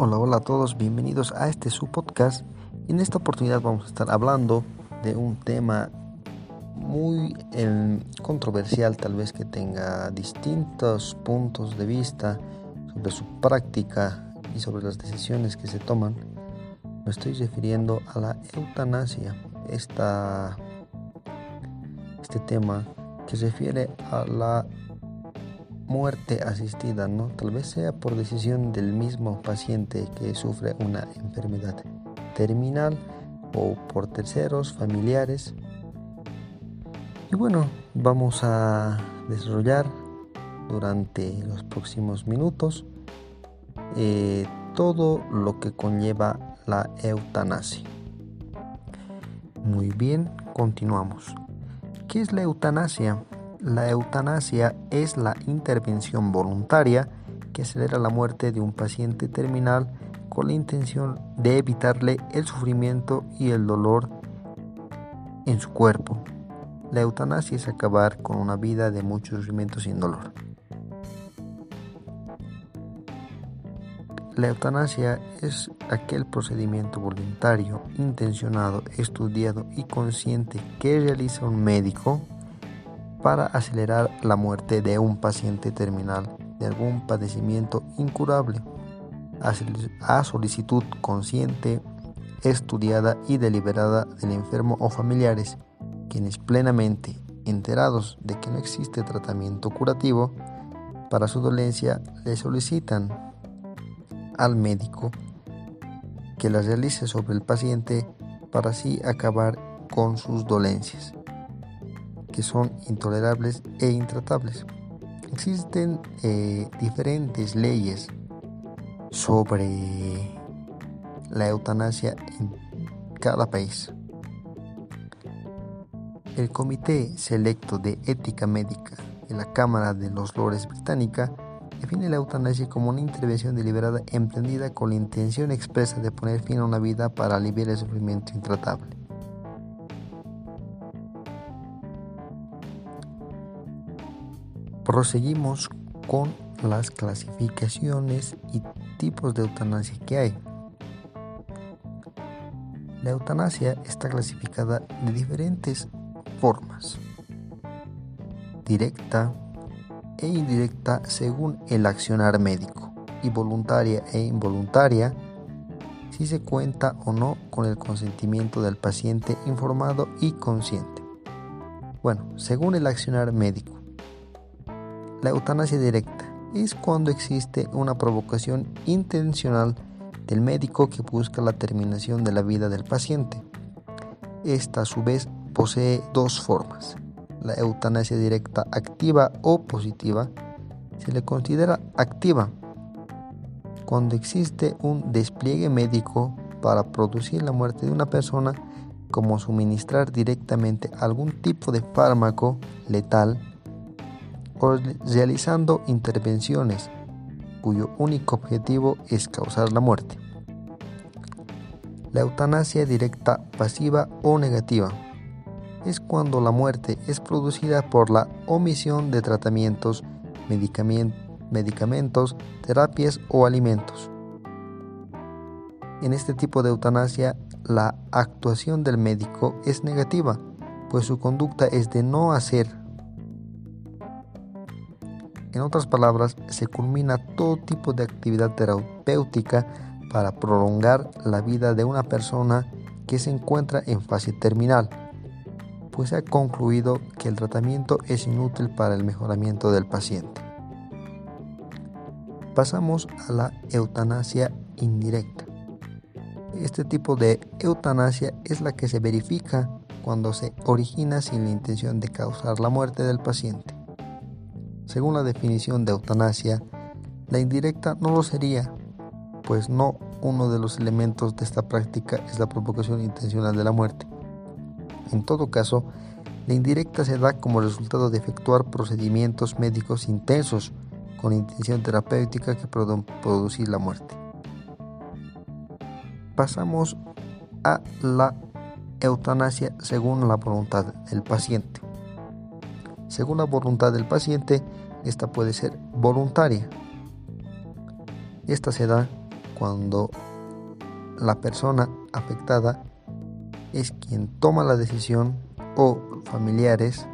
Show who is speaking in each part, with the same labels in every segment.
Speaker 1: Hola, hola a todos, bienvenidos a este su podcast. En esta oportunidad vamos a estar hablando de un tema muy em, controversial, tal vez que tenga distintos puntos de vista sobre su práctica y sobre las decisiones que se toman. Me estoy refiriendo a la eutanasia, esta, este tema que se refiere a la muerte asistida, ¿no? Tal vez sea por decisión del mismo paciente que sufre una enfermedad terminal o por terceros, familiares. Y bueno, vamos a desarrollar durante los próximos minutos eh, todo lo que conlleva la eutanasia. Muy bien, continuamos. ¿Qué es la eutanasia? La eutanasia es la intervención voluntaria que acelera la muerte de un paciente terminal con la intención de evitarle el sufrimiento y el dolor en su cuerpo. La eutanasia es acabar con una vida de mucho sufrimiento sin dolor. La eutanasia es aquel procedimiento voluntario, intencionado, estudiado y consciente que realiza un médico para acelerar la muerte de un paciente terminal de algún padecimiento incurable. A solicitud consciente, estudiada y deliberada del enfermo o familiares, quienes plenamente enterados de que no existe tratamiento curativo para su dolencia le solicitan al médico que la realice sobre el paciente para así acabar con sus dolencias que son intolerables e intratables. Existen eh, diferentes leyes sobre la eutanasia en cada país. El Comité Selecto de Ética Médica de la Cámara de los Lores británica define la eutanasia como una intervención deliberada emprendida con la intención expresa de poner fin a una vida para aliviar el sufrimiento intratable. Proseguimos con las clasificaciones y tipos de eutanasia que hay. La eutanasia está clasificada de diferentes formas, directa e indirecta según el accionar médico, y voluntaria e involuntaria si se cuenta o no con el consentimiento del paciente informado y consciente. Bueno, según el accionar médico, la eutanasia directa es cuando existe una provocación intencional del médico que busca la terminación de la vida del paciente. Esta a su vez posee dos formas. La eutanasia directa activa o positiva se le considera activa cuando existe un despliegue médico para producir la muerte de una persona como suministrar directamente algún tipo de fármaco letal realizando intervenciones cuyo único objetivo es causar la muerte. La eutanasia directa pasiva o negativa es cuando la muerte es producida por la omisión de tratamientos, medicamentos, terapias o alimentos. En este tipo de eutanasia, la actuación del médico es negativa, pues su conducta es de no hacer en otras palabras, se culmina todo tipo de actividad terapéutica para prolongar la vida de una persona que se encuentra en fase terminal, pues se ha concluido que el tratamiento es inútil para el mejoramiento del paciente. Pasamos a la eutanasia indirecta. Este tipo de eutanasia es la que se verifica cuando se origina sin la intención de causar la muerte del paciente. Según la definición de eutanasia, la indirecta no lo sería, pues no uno de los elementos de esta práctica es la provocación intencional de la muerte. En todo caso, la indirecta se da como resultado de efectuar procedimientos médicos intensos con intención terapéutica que pueden producir la muerte. Pasamos a la eutanasia según la voluntad del paciente. Según la voluntad del paciente, esta puede ser voluntaria. Esta se da cuando la persona afectada es quien toma la decisión o familiares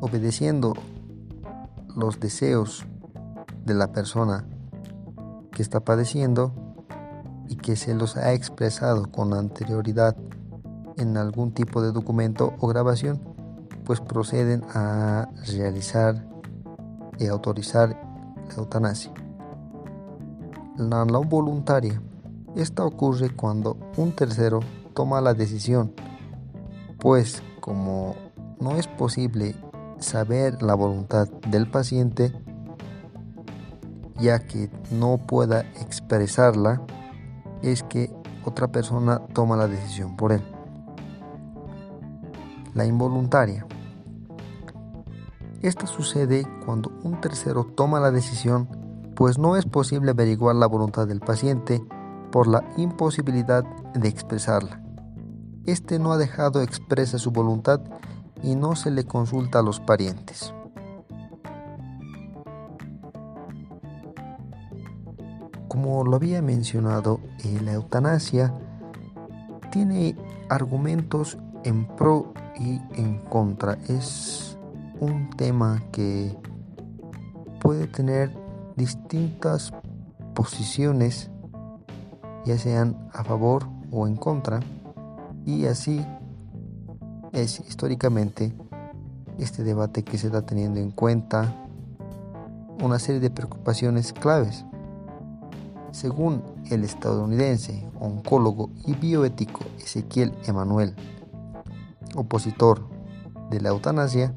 Speaker 1: obedeciendo los deseos de la persona que está padeciendo y que se los ha expresado con anterioridad en algún tipo de documento o grabación, pues proceden a realizar y autorizar la eutanasia. La no voluntaria. Esta ocurre cuando un tercero toma la decisión, pues como no es posible saber la voluntad del paciente, ya que no pueda expresarla, es que otra persona toma la decisión por él. La involuntaria. Esta sucede cuando un tercero toma la decisión, pues no es posible averiguar la voluntad del paciente por la imposibilidad de expresarla. Este no ha dejado expresa su voluntad y no se le consulta a los parientes. Como lo había mencionado, eh, la eutanasia tiene argumentos en pro y en contra. Es un tema que puede tener distintas posiciones, ya sean a favor o en contra, y así es históricamente este debate que se está teniendo en cuenta una serie de preocupaciones claves. Según el estadounidense, oncólogo y bioético Ezequiel Emanuel, opositor de la eutanasia,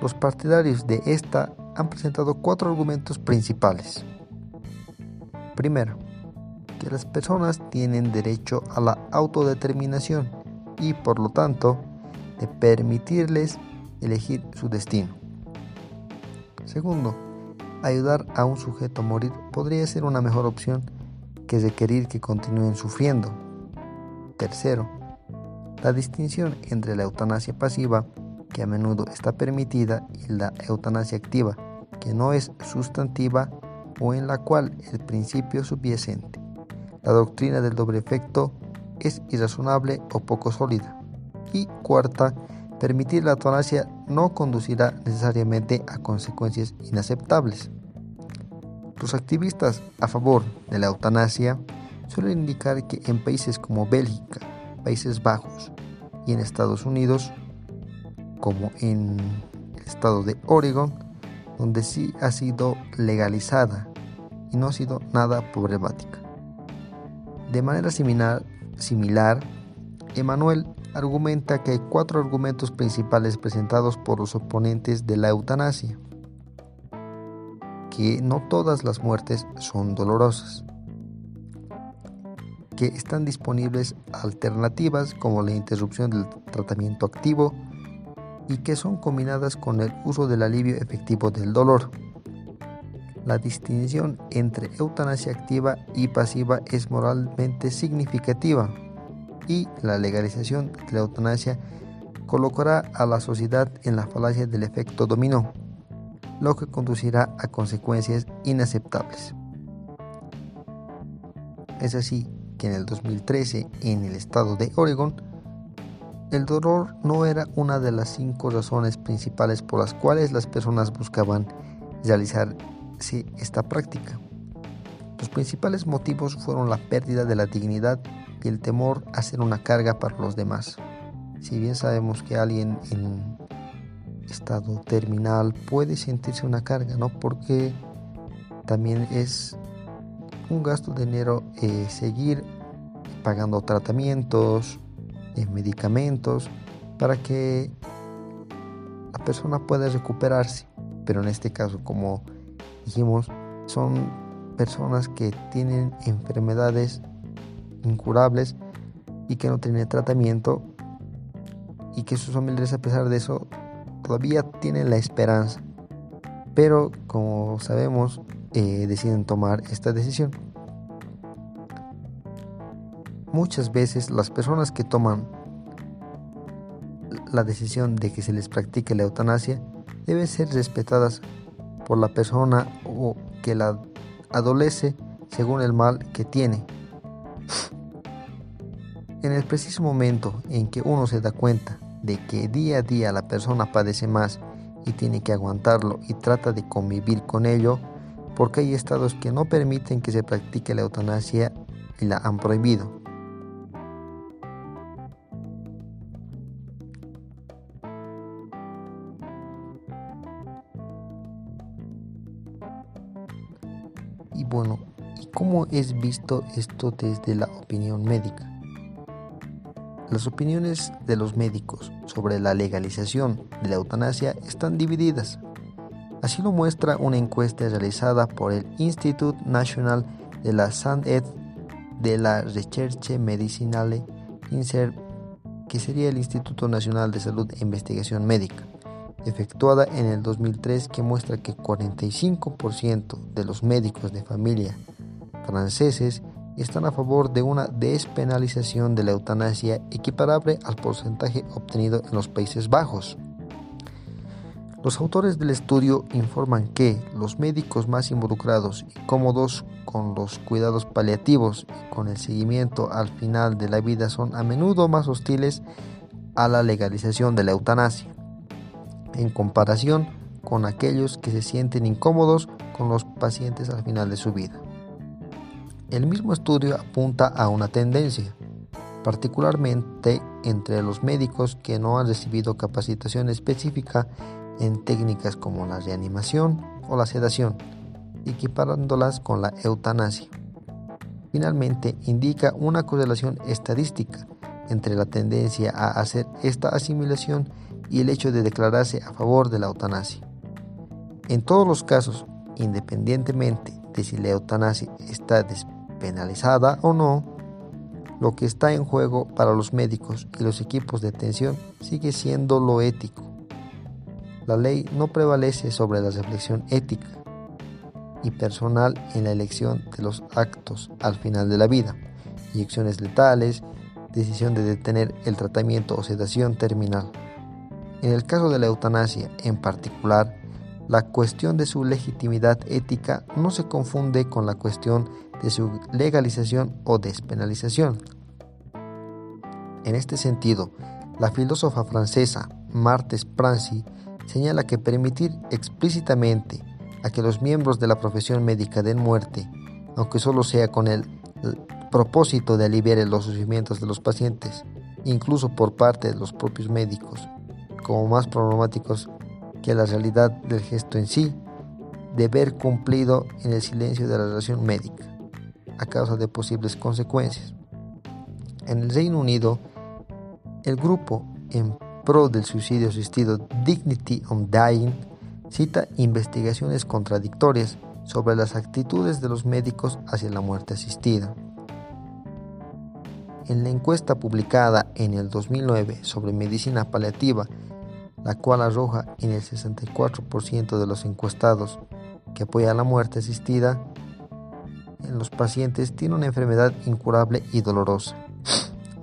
Speaker 1: los partidarios de esta han presentado cuatro argumentos principales. Primero, que las personas tienen derecho a la autodeterminación y por lo tanto de permitirles elegir su destino. Segundo, ayudar a un sujeto a morir podría ser una mejor opción que requerir que continúen sufriendo. Tercero, la distinción entre la eutanasia pasiva, que a menudo está permitida, y la eutanasia activa, que no es sustantiva o en la cual el principio subyacente, la doctrina del doble efecto, es irrazonable o poco sólida. Y cuarta, permitir la eutanasia no conducirá necesariamente a consecuencias inaceptables. Los activistas a favor de la eutanasia suelen indicar que en países como Bélgica, Países Bajos y en Estados Unidos, como en el estado de Oregon, donde sí ha sido legalizada y no ha sido nada problemática. De manera similar, similar Emanuel argumenta que hay cuatro argumentos principales presentados por los oponentes de la eutanasia. Que no todas las muertes son dolorosas. Que están disponibles alternativas como la interrupción del tratamiento activo y que son combinadas con el uso del alivio efectivo del dolor. La distinción entre eutanasia activa y pasiva es moralmente significativa y la legalización de la eutanasia colocará a la sociedad en la falacia del efecto dominó, lo que conducirá a consecuencias inaceptables. Es así que en el 2013, en el estado de Oregon, el dolor no era una de las cinco razones principales por las cuales las personas buscaban realizarse esta práctica. Los principales motivos fueron la pérdida de la dignidad y el temor a ser una carga para los demás. Si bien sabemos que alguien en estado terminal puede sentirse una carga, ¿no? Porque también es un gasto de dinero eh, seguir pagando tratamientos, eh, medicamentos, para que la persona pueda recuperarse. Pero en este caso, como dijimos, son personas que tienen enfermedades incurables y que no tienen tratamiento y que sus familiares a pesar de eso todavía tienen la esperanza. Pero como sabemos eh, deciden tomar esta decisión. Muchas veces las personas que toman la decisión de que se les practique la eutanasia deben ser respetadas por la persona o que la adolece según el mal que tiene. En el preciso momento en que uno se da cuenta de que día a día la persona padece más y tiene que aguantarlo y trata de convivir con ello, porque hay estados que no permiten que se practique la eutanasia y la han prohibido. Bueno, ¿y cómo es visto esto desde la opinión médica? Las opiniones de los médicos sobre la legalización de la eutanasia están divididas. Así lo muestra una encuesta realizada por el Institut National de la Santé de la Recherche Medicinale INSER, que sería el Instituto Nacional de Salud e Investigación Médica, efectuada en el 2003 que muestra que 45% de los médicos de familia franceses están a favor de una despenalización de la eutanasia equiparable al porcentaje obtenido en los Países Bajos. Los autores del estudio informan que los médicos más involucrados y cómodos con los cuidados paliativos y con el seguimiento al final de la vida son a menudo más hostiles a la legalización de la eutanasia, en comparación con aquellos que se sienten incómodos con los pacientes al final de su vida. El mismo estudio apunta a una tendencia, particularmente entre los médicos que no han recibido capacitación específica en técnicas como la reanimación o la sedación, equiparándolas con la eutanasia. Finalmente, indica una correlación estadística entre la tendencia a hacer esta asimilación y el hecho de declararse a favor de la eutanasia. En todos los casos, independientemente de si la eutanasia está penalizada o no, lo que está en juego para los médicos y los equipos de atención sigue siendo lo ético. La ley no prevalece sobre la reflexión ética y personal en la elección de los actos al final de la vida, inyecciones letales, decisión de detener el tratamiento o sedación terminal. En el caso de la eutanasia en particular, la cuestión de su legitimidad ética no se confunde con la cuestión de su legalización o despenalización. En este sentido, la filósofa francesa Marthe Sprancy señala que permitir explícitamente a que los miembros de la profesión médica den muerte, aunque solo sea con el propósito de aliviar los sufrimientos de los pacientes, incluso por parte de los propios médicos, como más problemáticos que la realidad del gesto en sí, de ver cumplido en el silencio de la relación médica a causa de posibles consecuencias. En el Reino Unido, el grupo en pro del suicidio asistido Dignity on Dying cita investigaciones contradictorias sobre las actitudes de los médicos hacia la muerte asistida. En la encuesta publicada en el 2009 sobre medicina paliativa, la cual arroja en el 64% de los encuestados que apoya la muerte asistida, en los pacientes tiene una enfermedad incurable y dolorosa,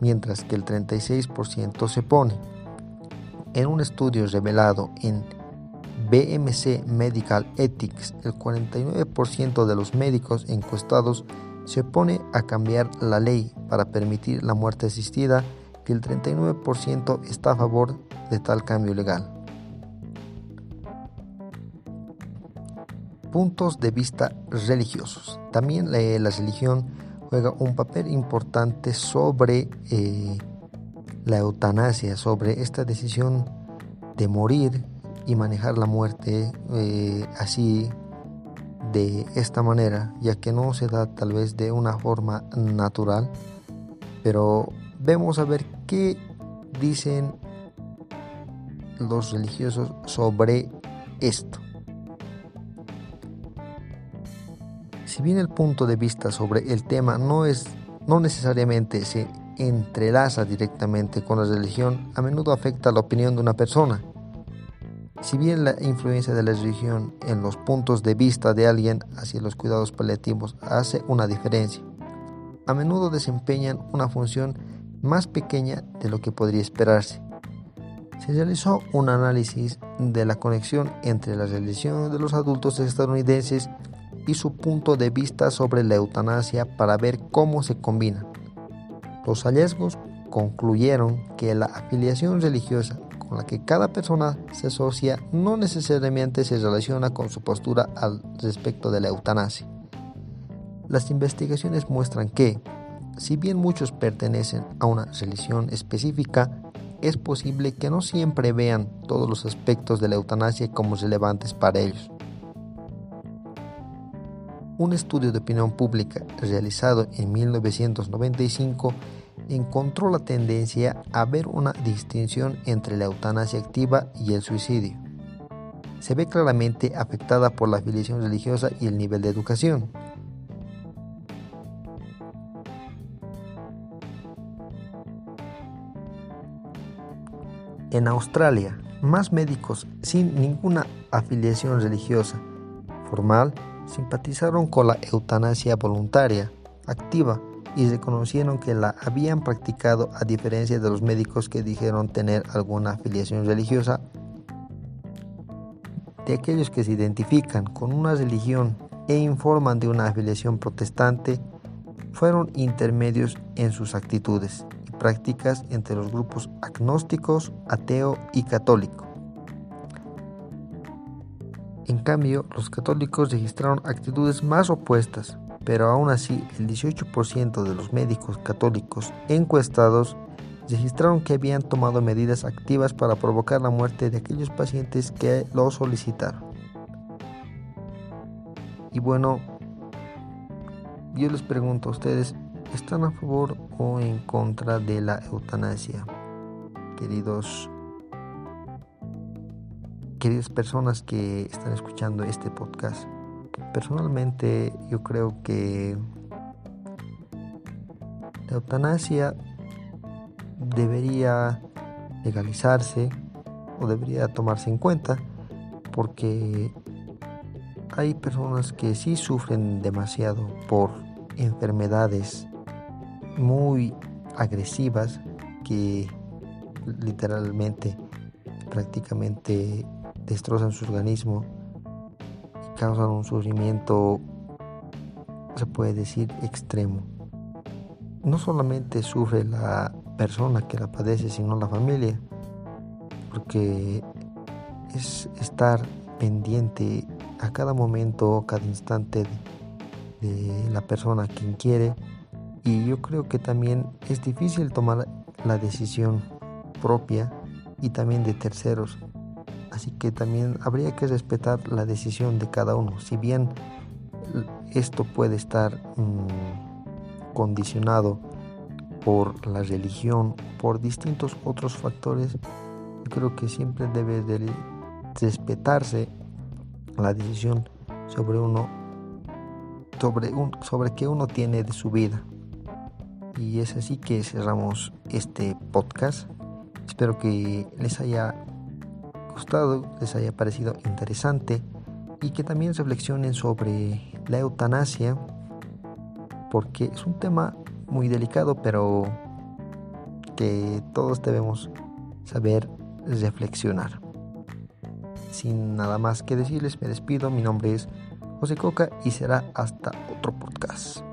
Speaker 1: mientras que el 36% se pone. En un estudio revelado en BMC Medical Ethics, el 49% de los médicos encuestados se opone a cambiar la ley para permitir la muerte asistida y el 39% está a favor de tal cambio legal. puntos de vista religiosos. También la, religión juega un papel importante sobre eh, la eutanasia, sobre esta decisión de morir y manejar la muerte eh, así de esta manera, ya que no se da tal vez de una forma natural, pero vemos a ver qué dicen los religiosos sobre esto. Si bien el punto de vista sobre el tema no es no necesariamente se entrelaza directamente con la religión, a menudo afecta la opinión de una persona. Si bien la influencia de la religión en los puntos de vista de alguien hacia los cuidados paliativos hace una diferencia, a menudo desempeñan una función más pequeña de lo que podría esperarse. Se realizó un análisis de la conexión entre la religión de los adultos estadounidenses y su punto de vista sobre la eutanasia para ver cómo se combinan. Los hallazgos concluyeron que la afiliación religiosa con la que cada persona se asocia no necesariamente se relaciona con su postura al respecto de la eutanasia. Las investigaciones muestran que, si bien muchos pertenecen a una religión específica, es posible que no siempre vean todos los aspectos de la eutanasia como relevantes para ellos. Un estudio de opinión pública realizado en 1995 encontró la tendencia a ver una distinción entre la eutanasia activa y el suicidio. Se ve claramente afectada por la afiliación religiosa y el nivel de educación. En Australia, más médicos sin ninguna afiliación religiosa formal simpatizaron con la eutanasia voluntaria, activa, y reconocieron que la habían practicado a diferencia de los médicos que dijeron tener alguna afiliación religiosa. De aquellos que se identifican con una religión e informan de una afiliación protestante, fueron intermedios en sus actitudes prácticas entre los grupos agnósticos, ateo y católico. En cambio, los católicos registraron actitudes más opuestas, pero aún así el 18% de los médicos católicos encuestados registraron que habían tomado medidas activas para provocar la muerte de aquellos pacientes que lo solicitaron. Y bueno, yo les pregunto a ustedes, ¿están a favor o en contra de la eutanasia? Queridos queridas personas que están escuchando este podcast. Personalmente yo creo que la eutanasia debería legalizarse o debería tomarse en cuenta porque hay personas que sí sufren demasiado por enfermedades muy agresivas que literalmente prácticamente destrozan su organismo causan un sufrimiento, se puede decir, extremo. No solamente sufre la persona que la padece, sino la familia, porque es estar pendiente a cada momento, cada instante de, la persona a quien quiere. Y yo creo que también es difícil tomar la decisión propia y también de terceros Así que también habría que respetar la decisión de cada uno. Si bien esto puede estar mm, condicionado por la religión, por distintos otros factores, creo que siempre debe de respetarse la decisión sobre uno sobre un sobre qué uno tiene de su vida. Y es así que cerramos este podcast. Espero que les haya gustado, les haya parecido interesante y que también reflexionen sobre la eutanasia, porque es un tema muy delicado, pero que todos debemos saber reflexionar. Sin nada más que decirles, me despido. Mi nombre es José Coca y será hasta otro podcast.